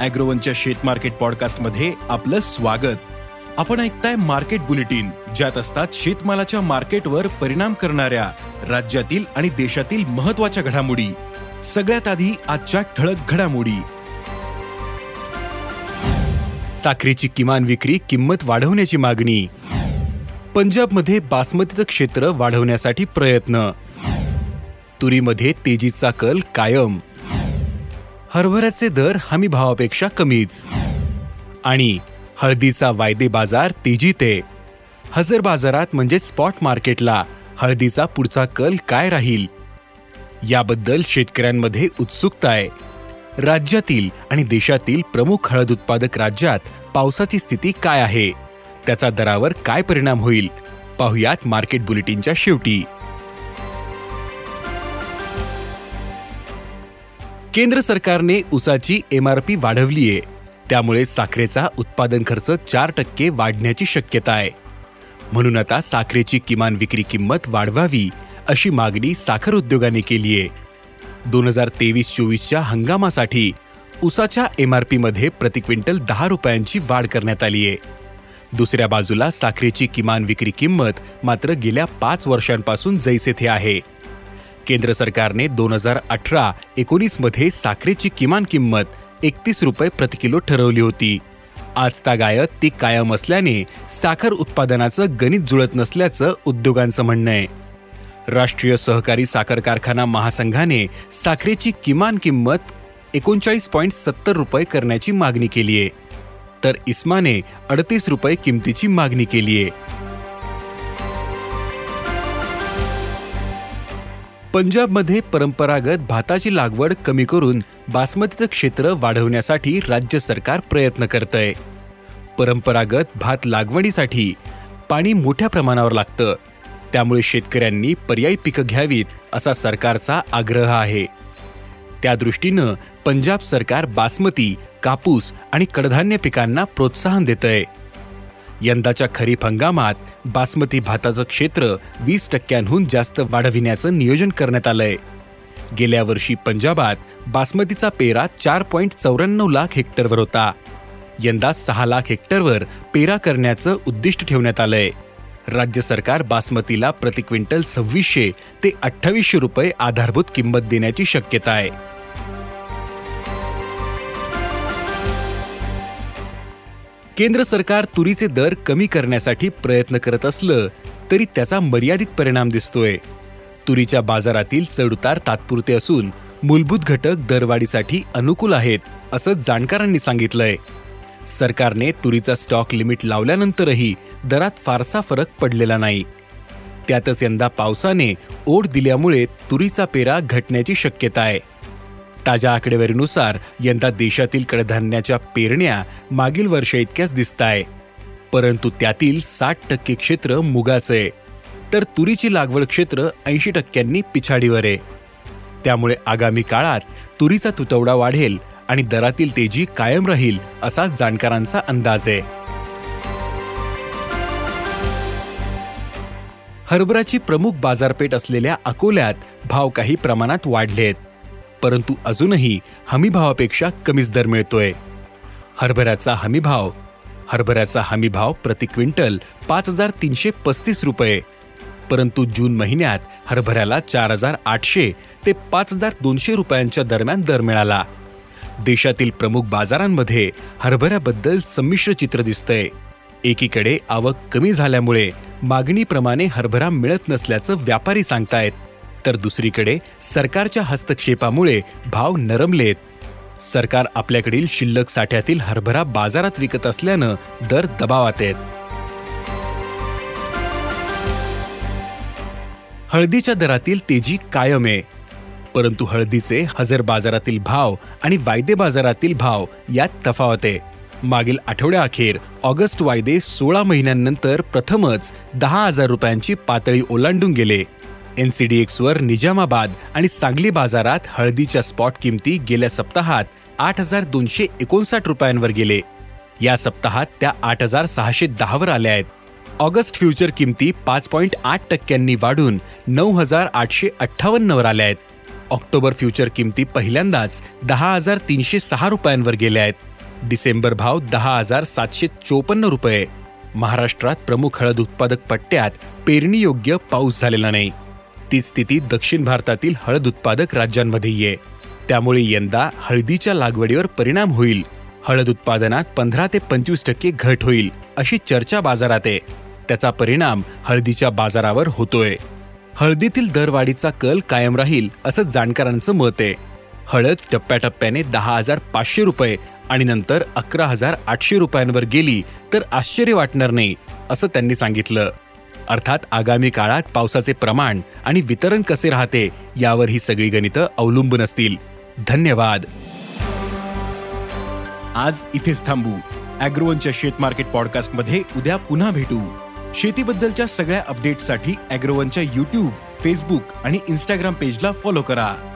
अॅग्रोवनच्या शेत मार्केट पॉडकास्टमध्ये आपलं स्वागत. आपण ऐकताय मार्केट बुलेटिन ज्यात असतात शेतमालाच्या मार्केटवर परिणाम करणाऱ्या राज्यातील आणि देशातील महत्त्वाच्या घडामोडी. सगळ्यात आधी आजच्या ठळक घडामोडी. साखरेची किमान विक्री किंमत वाढवण्याची मागणी. पंजाबमध्ये बासमतीचं क्षेत्र वाढवण्यासाठी प्रयत्न. तुरीमध्ये तेजीचा कल कायम. हरभऱ्याचे दर हमी भावापेक्षा कमीच. आणि हळदीचा वायदे बाजार तेजीत. आहे हजर बाजारात म्हणजे स्पॉट मार्केटला हळदीचा पुढचा कल काय राहील? याबद्दल शेतकऱ्यांमध्ये उत्सुकता आहे. राज्यातील आणि देशातील प्रमुख हळद उत्पादक राज्यात पावसाची स्थिती काय आहे? त्याचा दरावर काय परिणाम होईल? पाहुयात मार्केट बुलेटिनच्या शेवटी. केंद्र सरकारने उसाची एमआरपी आहे त्यामुळे साखरेचा उत्पादन खर्च चार टक्के वाढण्याची शक्यता आहे. म्हणून आता साखरेची किमान विक्री किंमत वाढवावी अशी मागणी साखर उद्योगाने केली आहे दोन हजार तेवीस चोवीसच्या हंगामासाठी उसाच्या एमआरपीमध्ये प्रति क्विंटल दहा रुपयांची वाढ करण्यात आली आहे दुसऱ्या बाजूला साखरेची किमान विक्री किंमत मात्र गेल्या पाच वर्षांपासून जैसे थे आहे. केंद्र सरकारने दोन हजार अठरा एकोणीसमध्ये साखरेची किमान किंमत एकतीस रुपये प्रति किलो ठरवली होती. आजता गायत ती कायम असल्याने साखर उत्पादनाचं गणित जुळत नसल्याचं उद्योगांचं म्हणणं आहे. राष्ट्रीय सहकारी साखर कारखाना महासंघाने साखरेची किमान किंमत एकोणचाळीस पॉईंट सत्तर रुपये करण्याची मागणी केली आहे तर इस्माने अडतीस रुपये किमतीची मागणी केली आहे पंजाबमध्ये परंपरागत भाताची लागवड कमी करून बासमतीचं क्षेत्र वाढवण्यासाठी राज्य सरकार प्रयत्न करतंय. परंपरागत भात लागवडीसाठी पाणी मोठ्या प्रमाणावर लागतं. त्यामुळे शेतकऱ्यांनी पर्यायी पिकं घ्यावीत असा सरकारचा आग्रह आहे. त्या दृष्टीनं पंजाब सरकार बासमती कापूस आणि कडधान्य पिकांना प्रोत्साहन देतंय. यंदाच्या खरीप हंगामात बासमती भाताचं क्षेत्र वीस टक्क्यांहून जास्त वाढविण्याचं नियोजन करण्यात आलंय. गेल्या वर्षी पंजाबात बासमतीचा पेरा चार पॉईंट चौऱ्याण्णव लाख हेक्टरवर होता. यंदा सहा लाख हेक्टरवर पेरा करण्याचं उद्दिष्ट ठेवण्यात आलंय. राज्य सरकार बासमतीला प्रति क्विंटल सव्वीसशे ते अठ्ठावीसशे रुपये आधारभूत किंमत देण्याची शक्यता आहे. केंद्र सरकार तुरीचे दर कमी करण्यासाठी प्रयत्न करत असलं तरी त्याचा मर्यादित परिणाम दिसतोय. तुरीच्या बाजारातील चढउतार तात्पुरते असून मूलभूत घटक दरवाढीसाठी अनुकूल आहेत असं जाणकारांनी सांगितलंय. सरकारने तुरीचा स्टॉक लिमिट लावल्यानंतरही दरात फारसा फरक पडलेला नाही. त्यातच यंदा पावसाने ओढ दिल्यामुळे तुरीचा पेरा घटण्याची शक्यता आहे. ताज्या आकडेवारीनुसार यंदा देशातील कडधान्याच्या पेरण्या मागील वर्षा इतक्याच दिसत आहे परंतु त्यातील साठ टक्के क्षेत्र मुगाचं. आहे तर तुरीची लागवड क्षेत्र ऐंशी टक्क्यांनी पिछाडीवर. आहे त्यामुळे आगामी काळात तुरीचा तुतवडा वाढेल आणि दरातील तेजी कायम राहील असा जाणकारांचा अंदाज. आहे हरभराची प्रमुख बाजारपेठ असलेल्या अकोल्यात भाव काही प्रमाणात वाढलेत. परंतु अजूनही हमीभावापेक्षा कमीच दर मिळतोय. हरभऱ्याचा हमीभाव हरभऱ्याचा हमीभाव प्रति क्विंटल पाच हजार तीनशे पस्तीस रुपये. परंतु जून महिन्यात हरभऱ्याला चार हजार आठशे ते पाच हजार दोनशे रुपयांच्या दरम्यान दर मिळाला. देशातील प्रमुख बाजारांमध्ये हरभऱ्याबद्दल संमिश्र चित्र दिसतंय. एकीकडे आवक कमी झाल्यामुळे मागणीप्रमाणे हरभरा मिळत नसल्याचं व्यापारी सांगतायत. तर दुसरीकडे सरकारच्या हस्तक्षेपामुळे भाव नरमलेत. सरकार आपल्याकडील शिल्लक साठ्यातील हरभरा बाजारात विकत असल्यानं दर दबावात आहेत. हळदीच्या दरातील तेजी कायम आहे. परंतु हळदीचे हजर बाजारातील भाव आणि वायदे बाजारातील भाव यात तफावत आहे. मागील आठवड्याअखेर ऑगस्ट वायदे सोळा महिन्यांनंतर प्रथमच दहा हजार रुपयांची पातळी ओलांडून गेले. एन सी डी एक्सवर निजामाबाद आणि सांगली बाजारात हळदीच्या स्पॉट किमती गेल्या सप्ताहात आठ हजार दोनशे एकोणसाठ रुपयांवर गेले. या सप्ताहात त्या आठ हजार सहाशे दहावर आल्या आहेत. ऑगस्ट फ्युचर किमती पाच पॉईंट आठ टक्क्यांनी वाढून नऊ हजार आठशे अठ्ठावन्नवर आल्या आहेत. ऑक्टोबर फ्युचर किमती पहिल्यांदाच दहा हजार तीनशे सहा रुपयांवर गेल्या आहेत. डिसेंबर भाव दहा हजार सातशे चोपन्न रुपये. महाराष्ट्रात प्रमुख हळद उत्पादक पट्ट्यात पेरणीयोग्य पाऊस झालेला नाही. ती स्थिती दक्षिण भारतातील हळद उत्पादक राज्यांमध्येही आहे त्यामुळे यंदा हळदीच्या लागवडीवर परिणाम होईल. हळद उत्पादनात पंधरा ते पंचवीस टक्के घट होईल अशी चर्चा बाजारात आहे. त्याचा परिणाम हळदीच्या बाजारावर होतोय. हळदीतील दरवाढीचा कल कायम राहील असं जाणकारांचं मत आहे. हळद टप्प्याटप्प्याने दहा हजार पाचशे रुपये आणि नंतर अकरा हजार आठशे रुपयांवर गेली तर आश्चर्य वाटणार नाही असं त्यांनी सांगितलं. अर्थात आगामी काळात पावसाचे प्रमाण आणि वितरण कसे राहते यावर ही सगळी गणितं अवलंबून असतील. धन्यवाद. आज इथेच थांबू. अॅग्रोवनच्या शेत मार्केट पॉडकास्टमध्ये उद्या पुन्हा भेटू. शेतीबद्दलच्या सगळ्या अपडेट्ससाठी अॅग्रोवनच्या युट्यूब फेसबुक आणि इन्स्टाग्राम पेजला फॉलो करा.